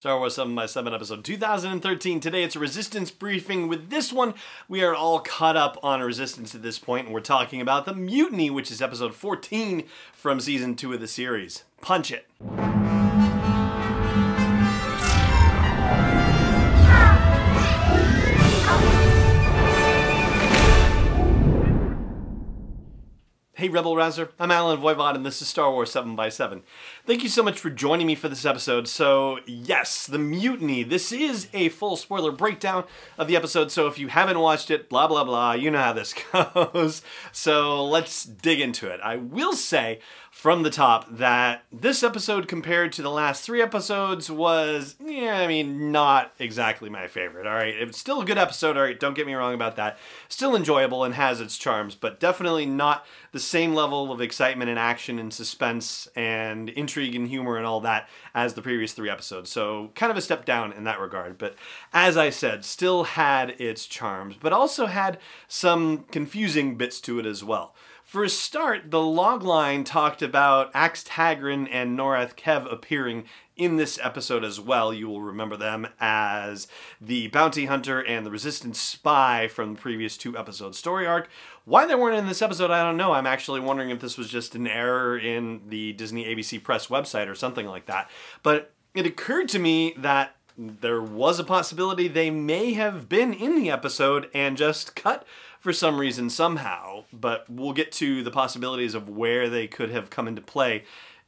Star Wars 7 by 7 episode 2013. Today it's a Resistance briefing. With this one, we are all caught up on Resistance at this point, and we're talking about the Mutiny, which is episode 14 from season 2 of the series. Punch it. Hey Rebel Rouser, I'm Allen Voivod and this is Star Wars 7 by 7 Thank you so much for joining me for this episode. So, yes, the mutiny. This is a full spoiler breakdown of the episode, so if you haven't watched it, blah blah blah, you know how this goes. So, let's dig into it. I will say from the top that this episode compared to the last three episodes was, yeah, I mean, not exactly my favorite. All right, it's still a good episode. All right, don't get me wrong about that. Still enjoyable and has its charms, but definitely not the same level of excitement and action and suspense and intrigue and humor and all that as the previous three episodes. So, kind of a step down in that regard. But as I said, still had its charms, but also had some confusing bits to it as well. For a start, the logline talked about Axe Tagrin and Norath Kev appearing in this episode as well. You will remember them as the bounty hunter and the resistance spy from the previous two episode story arc. Why they weren't in this episode, I don't know. I'm actually wondering if this was just an error in the Disney ABC Press website or something like that. But it occurred to me that there was a possibility they may have been in the episode and just cut for some reason somehow, but we'll get to the possibilities of where they could have come into play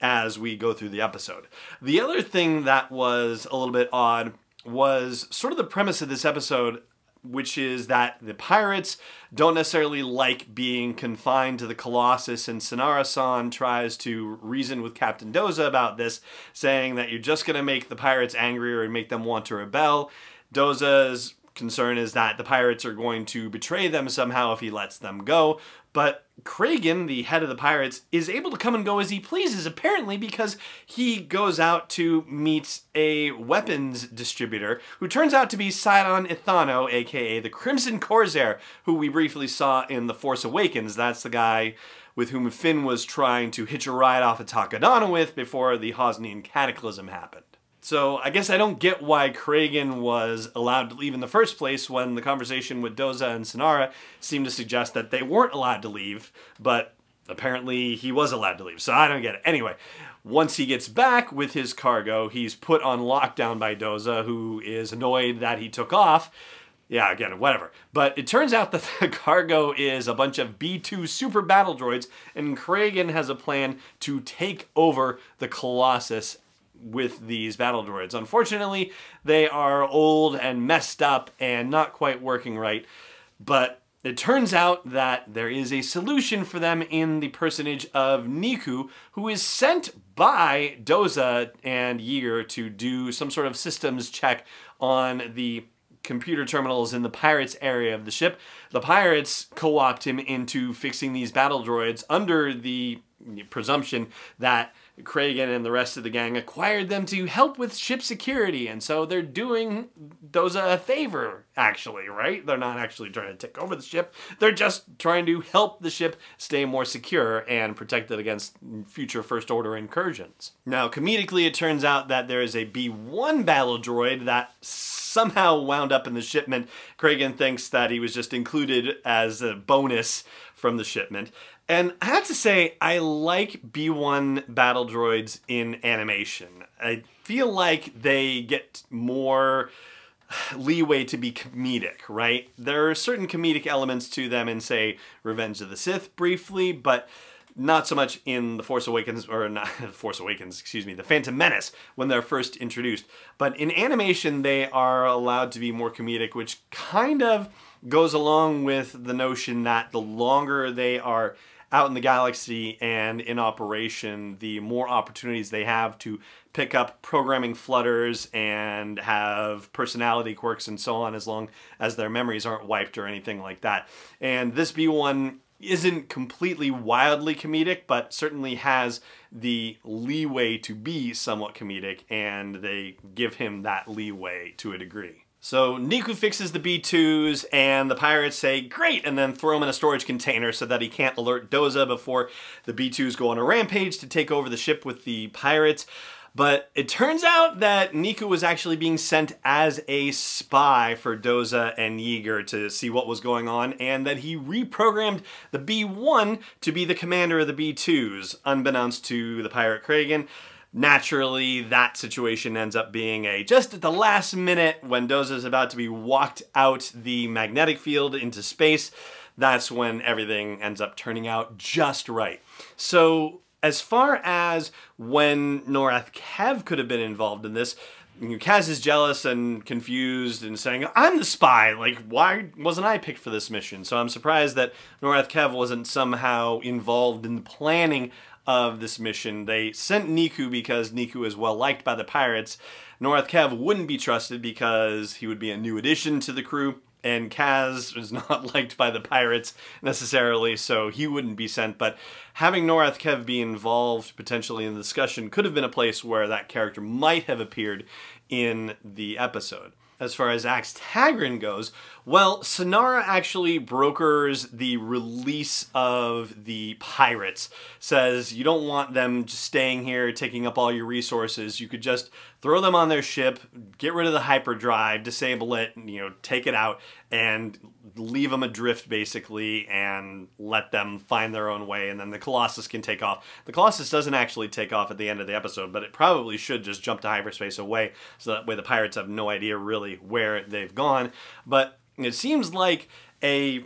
as we go through the episode. The other thing that was a little bit odd was sort of the premise of this episode which is that the pirates don't necessarily like being confined to the Colossus, and Synara San tries to reason with Captain Doza about this, saying that you're just going to make the pirates angrier and make them want to rebel. Doza's concern is that the pirates are going to betray them somehow if he lets them go. But Kragan, the head of the pirates, is able to come and go as he pleases, apparently because he goes out to meet a weapons distributor who turns out to be Sidon Ithano, aka the Crimson Corsair, who we briefly saw in The Force Awakens. That's the guy with whom Finn was trying to hitch a ride off of Takodana with before the Hosnian Cataclysm happened. So I guess I don't get why Kragan was allowed to leave in the first place when the conversation with Doza and Synara seemed to suggest that they weren't allowed to leave, but apparently he was allowed to leave. So I don't get it. Anyway, once he gets back with his cargo, he's put on lockdown by Doza, who is annoyed that he took off. Yeah, again, whatever. But it turns out that the cargo is a bunch of B2 super battle droids, and Kragan has a plan to take over the Colossus with these battle droids. Unfortunately, they are old and messed up and not quite working right, but it turns out that there is a solution for them in the personage of Neeku, who is sent by Doza and Yeager to do some sort of systems check on the computer terminals in the pirates area of the ship. The pirates co-opt him into fixing these battle droids under the presumption that Kragan and the rest of the gang acquired them to help with ship security, and so they're doing Doza a favor, actually, right? They're not actually trying to take over the ship, they're just trying to help the ship stay more secure and protect it against future First Order incursions. Now, comedically, it turns out that there is a B1 battle droid that somehow wound up in the shipment. Kragan thinks that he was just included as a bonus from the shipment. And I have to say, I like B1 battle droids in animation. I feel like they get more leeway to be comedic, right? There are certain comedic elements to them in, say, Revenge of the Sith briefly, but not so much in The Force Awakens, or not Force Awakens, excuse me, The Phantom Menace when they're first introduced. But in animation, they are allowed to be more comedic, which kind of goes along with the notion that the longer they are out in the galaxy and in operation, the more opportunities they have to pick up programming flutters and have personality quirks and so on, as long as their memories aren't wiped or anything like that. And this B1 isn't completely wildly comedic, but certainly has the leeway to be somewhat comedic, and they give him that leeway to a degree. So Neeku fixes the B2s and the pirates say, great, and then throw him in a storage container so that he can't alert Doza before the B2s go on a rampage to take over the ship with the pirates. But it turns out that Neeku was actually being sent as a spy for Doza and Yeager to see what was going on, and that he reprogrammed the B1 to be the commander of the B2s, unbeknownst to the pirate Kragan. Naturally, that situation ends up being a just at the last minute when Doza is about to be walked out the magnetic field into space. That's when everything ends up turning out just right. So as far as when Norath Kev could have been involved in this, Kaz is jealous and confused and saying, I'm the spy. Like, why wasn't I picked for this mission? So I'm surprised that Norath Kev wasn't somehow involved in the planning of this mission. They sent Neeku because Neeku is well liked by the pirates. Norath Kev wouldn't be trusted because he would be a new addition to the crew and Kaz is not liked by the pirates necessarily, so he wouldn't be sent. But having Norath Kev be involved potentially in the discussion could have been a place where that character might have appeared in the episode as far as Axe Tagrin goes, well, Synara actually brokers the release of the pirates. Says you don't want them just staying here, taking up all your resources. You could just throw them on their ship, get rid of the hyperdrive, disable it, you know, take it out, and leave them adrift basically, and let them find their own way, and then the Colossus can take off. The Colossus doesn't actually take off at the end of the episode, but it probably should just jump to hyperspace away, so that way the pirates have no idea really where they've gone. But it seems like a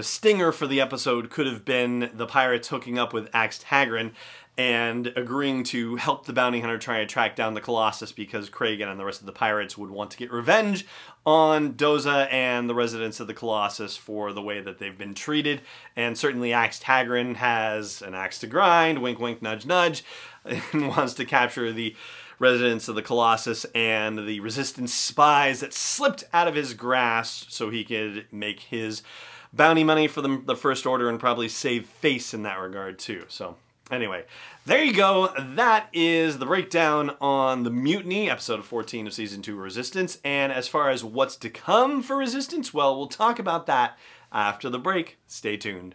stinger for the episode could have been the pirates hooking up with Axe Tagrin and agreeing to help the bounty hunter try to track down the Colossus because Kragan and the rest of the pirates would want to get revenge on Doza and the residents of the Colossus for the way that they've been treated. And certainly Axe Tagrin has an axe to grind, wink wink nudge nudge, and wants to capture the residents of the Colossus and the resistance spies that slipped out of his grasp so he could make his bounty money for the, the First Order and probably save face in that regard too. So Anyway, there you go. That is the breakdown on the Mutiny, episode 14 of season 2 Resistance. And as far as what's to come for Resistance, well, we'll talk about that after the break. Stay tuned.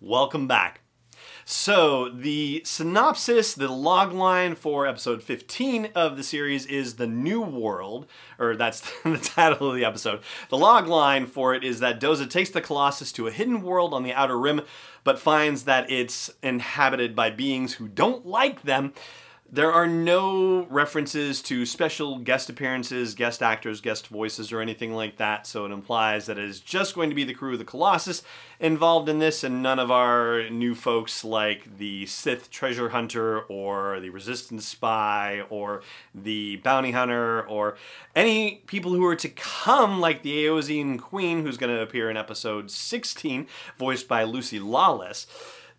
Welcome back. So, the synopsis, the log line for episode 15 of the series is The New World, or that's the title of the episode. The log line for it is that Doza takes the Colossus to a hidden world on the Outer Rim, but finds that it's inhabited by beings who don't like them there are no references to special guest appearances, guest actors, guest voices, or anything like that, so it implies that it is just going to be the crew of the Colossus involved in this, and none of our new folks like the Sith treasure hunter, or the Resistance spy, or the bounty hunter, or any people who are to come, like the Aeosian Queen, who's going to appear in episode 16, voiced by Lucy Lawless.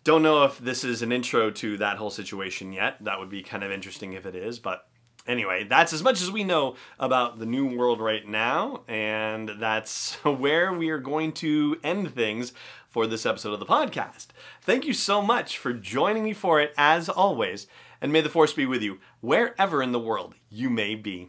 Don't know if this is an intro to that whole situation yet. That would be kind of interesting if it is, but anyway, that's as much as we know about the new world right now, and that's where we are going to end things for this episode of the podcast. Thank you so much for joining me for it, as always, and may the force be with you wherever in the world you may be.